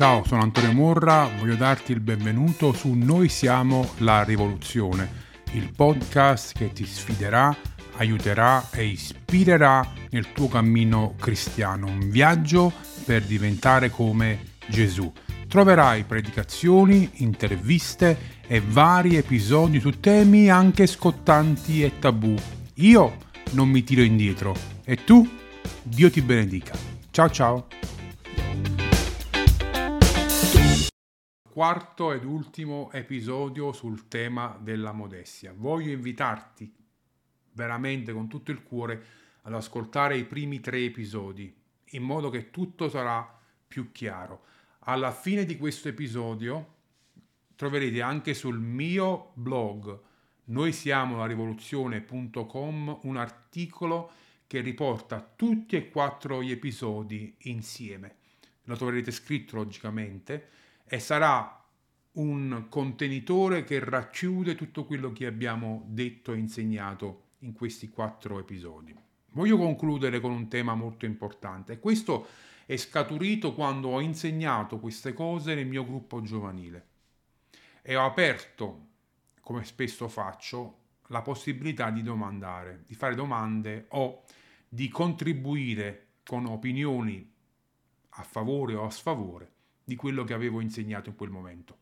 Ciao, sono Antonio Morra, voglio darti il benvenuto su Noi siamo la rivoluzione, il podcast che ti sfiderà, aiuterà e ispirerà nel tuo cammino cristiano, un viaggio per diventare come Gesù. Troverai predicazioni, interviste e vari episodi su temi anche scottanti e tabù. Io non mi tiro indietro e tu? Dio ti benedica. Ciao ciao. Quarto ed ultimo episodio sul tema della modestia. Voglio invitarti veramente con tutto il cuore ad ascoltare i primi tre episodi in modo che tutto sarà più chiaro. Alla fine di questo episodio troverete anche sul mio blog noi siamo la rivoluzione.com un articolo che riporta tutti e quattro gli episodi insieme. Lo troverete scritto logicamente e sarà un contenitore che racchiude tutto quello che abbiamo detto e insegnato in questi quattro episodi. Voglio concludere con un tema molto importante. Questo è scaturito quando ho insegnato queste cose nel mio gruppo giovanile e ho aperto, come spesso faccio, la possibilità di domandare, di fare domande o di contribuire con opinioni a favore o a sfavore di quello che avevo insegnato in quel momento.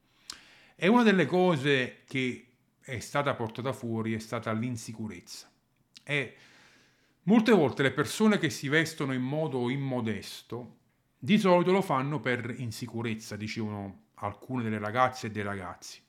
E una delle cose che è stata portata fuori è stata l'insicurezza. E molte volte le persone che si vestono in modo immodesto di solito lo fanno per insicurezza, dicevano alcune delle ragazze e dei ragazzi.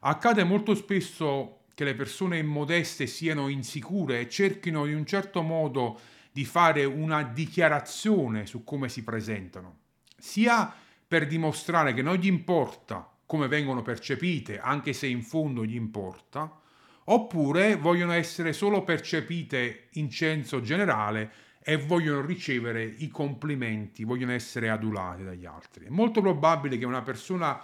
Accade molto spesso che le persone immodeste siano insicure e cerchino in un certo modo di fare una dichiarazione su come si presentano, sia per dimostrare che non gli importa come vengono percepite, anche se in fondo gli importa, oppure vogliono essere solo percepite in senso generale e vogliono ricevere i complimenti, vogliono essere adulate dagli altri. È molto probabile che una persona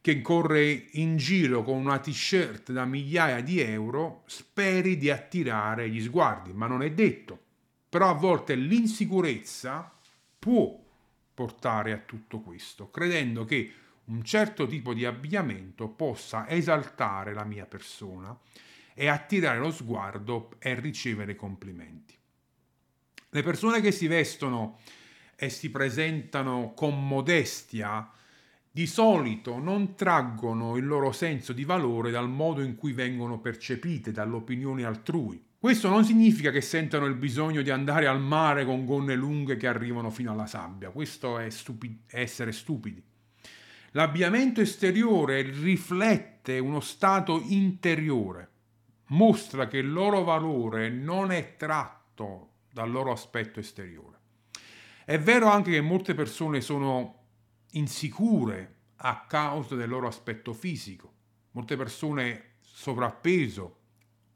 che corre in giro con una t-shirt da migliaia di euro speri di attirare gli sguardi, ma non è detto. Però a volte l'insicurezza può portare a tutto questo, credendo che un certo tipo di abbigliamento possa esaltare la mia persona e attirare lo sguardo e ricevere complimenti. Le persone che si vestono e si presentano con modestia di solito non traggono il loro senso di valore dal modo in cui vengono percepite dall'opinione altrui. Questo non significa che sentano il bisogno di andare al mare con gonne lunghe che arrivano fino alla sabbia, questo è, stupi- essere stupidi. L'abbigliamento esteriore riflette uno stato interiore, mostra che il loro valore non è tratto dal loro aspetto esteriore. È vero anche che molte persone sono insicure a causa del loro aspetto fisico, molte persone sovrappeso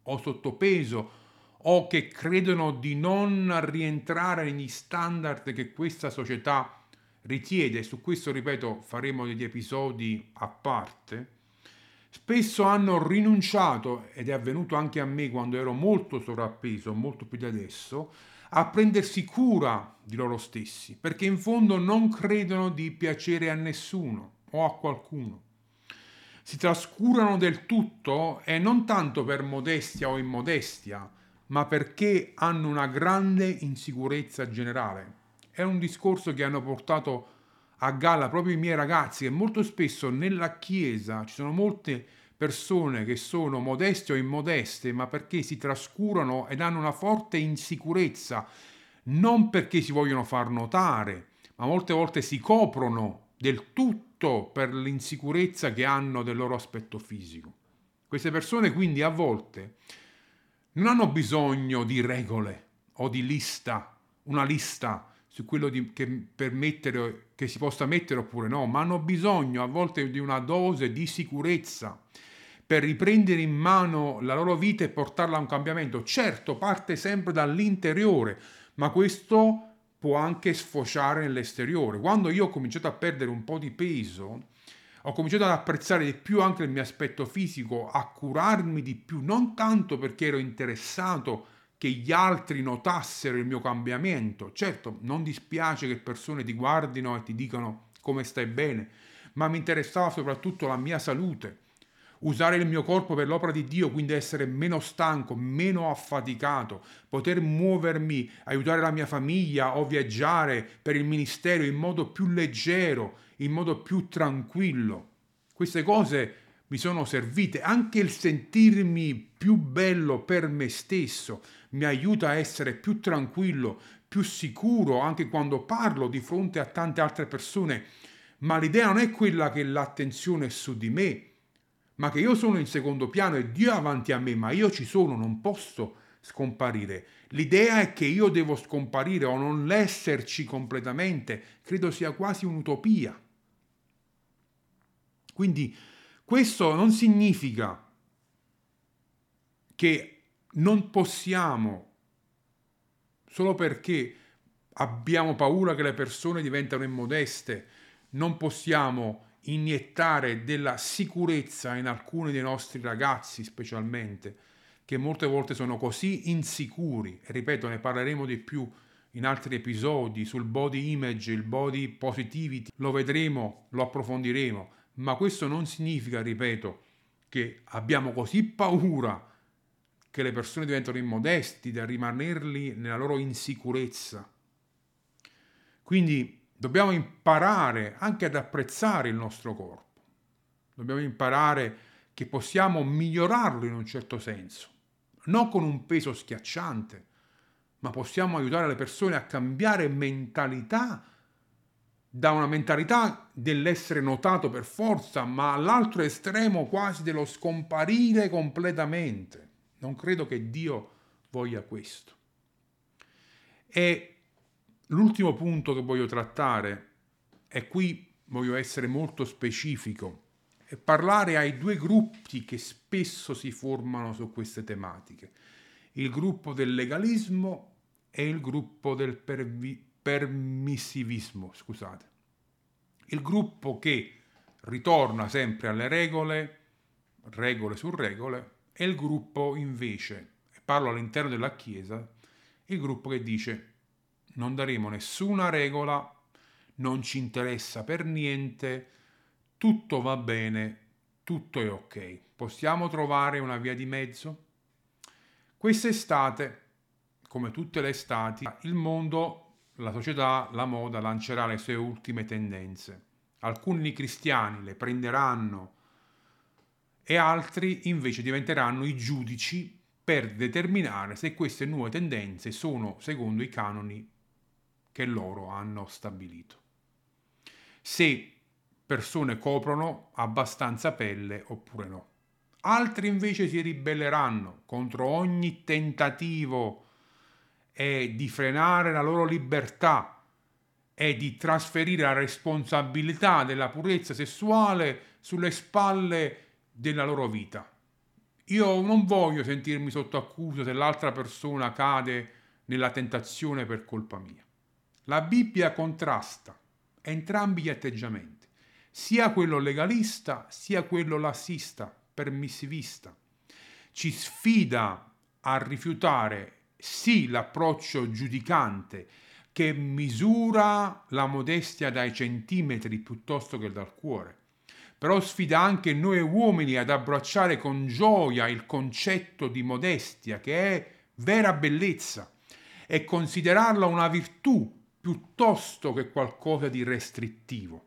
o sottopeso o che credono di non rientrare negli standard che questa società richiede, su questo ripeto faremo degli episodi a parte, spesso hanno rinunciato, ed è avvenuto anche a me quando ero molto sovrappeso, molto più di adesso, a prendersi cura di loro stessi, perché in fondo non credono di piacere a nessuno o a qualcuno. Si trascurano del tutto e non tanto per modestia o immodestia, ma perché hanno una grande insicurezza generale. È un discorso che hanno portato a galla proprio i miei ragazzi e molto spesso nella Chiesa ci sono molte persone che sono modeste o immodeste, ma perché si trascurano ed hanno una forte insicurezza, non perché si vogliono far notare, ma molte volte si coprono del tutto per l'insicurezza che hanno del loro aspetto fisico. Queste persone quindi a volte non hanno bisogno di regole o di lista, una lista su quello di, che, per mettere, che si possa mettere oppure no, ma hanno bisogno a volte di una dose di sicurezza per riprendere in mano la loro vita e portarla a un cambiamento. Certo, parte sempre dall'interiore, ma questo può anche sfociare nell'esteriore. Quando io ho cominciato a perdere un po' di peso, ho cominciato ad apprezzare di più anche il mio aspetto fisico, a curarmi di più, non tanto perché ero interessato che gli altri notassero il mio cambiamento. Certo, non dispiace che persone ti guardino e ti dicano come stai bene, ma mi interessava soprattutto la mia salute. Usare il mio corpo per l'opera di Dio, quindi essere meno stanco, meno affaticato, poter muovermi, aiutare la mia famiglia o viaggiare per il ministero in modo più leggero, in modo più tranquillo. Queste cose mi sono servite, anche il sentirmi più bello per me stesso mi aiuta a essere più tranquillo, più sicuro anche quando parlo di fronte a tante altre persone. Ma l'idea non è quella che l'attenzione è su di me, ma che io sono in secondo piano e Dio è avanti a me, ma io ci sono, non posso scomparire. L'idea è che io devo scomparire o non esserci completamente, credo sia quasi un'utopia. Quindi questo non significa che non possiamo, solo perché abbiamo paura che le persone diventano immodeste, non possiamo iniettare della sicurezza in alcuni dei nostri ragazzi specialmente, che molte volte sono così insicuri, e ripeto, ne parleremo di più in altri episodi sul body image, il body positivity, lo vedremo, lo approfondiremo, ma questo non significa, ripeto, che abbiamo così paura che le persone diventano immodesti da rimanerli nella loro insicurezza. Quindi dobbiamo imparare anche ad apprezzare il nostro corpo. Dobbiamo imparare che possiamo migliorarlo in un certo senso, non con un peso schiacciante, ma possiamo aiutare le persone a cambiare mentalità da una mentalità dell'essere notato per forza, ma all'altro estremo quasi dello scomparire completamente. Non credo che Dio voglia questo. E l'ultimo punto che voglio trattare, e qui voglio essere molto specifico, è parlare ai due gruppi che spesso si formano su queste tematiche. Il gruppo del legalismo e il gruppo del pervi- permissivismo, scusate. Il gruppo che ritorna sempre alle regole, regole su regole, e il gruppo invece, parlo all'interno della Chiesa, il gruppo che dice non daremo nessuna regola, non ci interessa per niente, tutto va bene, tutto è ok. Possiamo trovare una via di mezzo? Quest'estate, come tutte le estati, il mondo la società, la moda lancerà le sue ultime tendenze. Alcuni cristiani le prenderanno e altri invece diventeranno i giudici per determinare se queste nuove tendenze sono secondo i canoni che loro hanno stabilito. Se persone coprono abbastanza pelle oppure no. Altri invece si ribelleranno contro ogni tentativo è di frenare la loro libertà e di trasferire la responsabilità della purezza sessuale sulle spalle della loro vita. Io non voglio sentirmi sotto accusa se l'altra persona cade nella tentazione per colpa mia. La Bibbia contrasta entrambi gli atteggiamenti, sia quello legalista sia quello lassista, permissivista. Ci sfida a rifiutare sì l'approccio giudicante che misura la modestia dai centimetri piuttosto che dal cuore. Però sfida anche noi uomini ad abbracciare con gioia il concetto di modestia, che è vera bellezza, e considerarla una virtù piuttosto che qualcosa di restrittivo.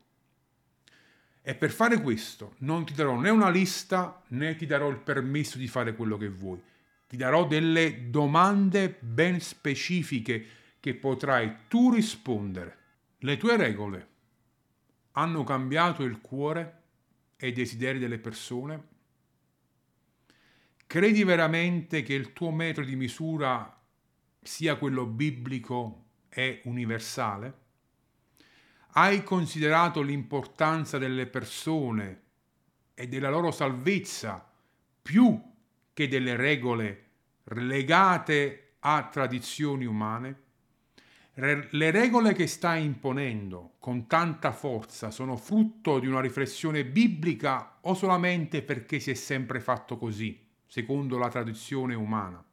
E per fare questo non ti darò né una lista né ti darò il permesso di fare quello che vuoi ti darò delle domande ben specifiche che potrai tu rispondere. Le tue regole hanno cambiato il cuore e i desideri delle persone? Credi veramente che il tuo metodo di misura sia quello biblico e universale? Hai considerato l'importanza delle persone e della loro salvezza più che delle regole legate a tradizioni umane? Le regole che stai imponendo con tanta forza sono frutto di una riflessione biblica o solamente perché si è sempre fatto così, secondo la tradizione umana?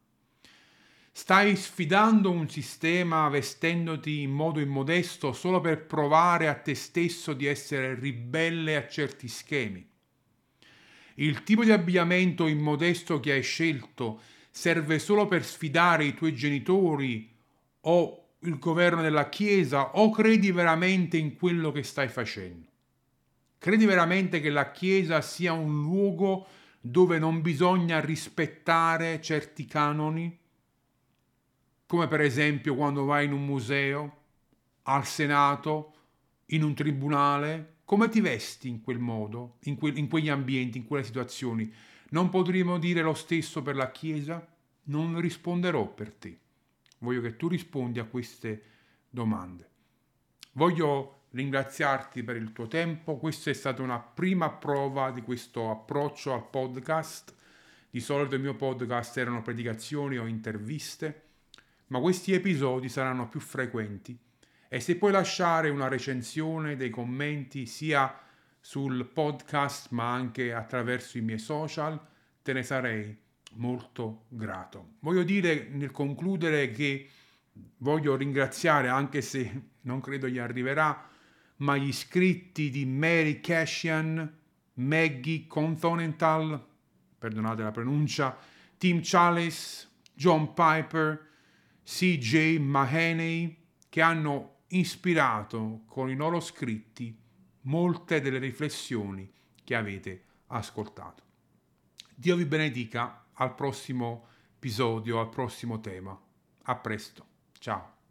Stai sfidando un sistema vestendoti in modo immodesto solo per provare a te stesso di essere ribelle a certi schemi. Il tipo di abbigliamento immodesto che hai scelto serve solo per sfidare i tuoi genitori o il governo della Chiesa o credi veramente in quello che stai facendo? Credi veramente che la Chiesa sia un luogo dove non bisogna rispettare certi canoni? Come per esempio quando vai in un museo, al Senato, in un tribunale, come ti vesti in quel modo, in, que- in quegli ambienti, in quelle situazioni? Non potremmo dire lo stesso per la Chiesa? Non risponderò per te. Voglio che tu rispondi a queste domande. Voglio ringraziarti per il tuo tempo. Questa è stata una prima prova di questo approccio al podcast. Di solito il mio podcast erano predicazioni o interviste ma questi episodi saranno più frequenti e se puoi lasciare una recensione, dei commenti sia sul podcast ma anche attraverso i miei social, te ne sarei molto grato. Voglio dire nel concludere che voglio ringraziare, anche se non credo gli arriverà, ma gli iscritti di Mary Cashian, Maggie Conthonental, perdonate la pronuncia, Tim Chalice, John Piper, C.J. Mahaney che hanno ispirato con i loro scritti molte delle riflessioni che avete ascoltato. Dio vi benedica al prossimo episodio, al prossimo tema. A presto. Ciao.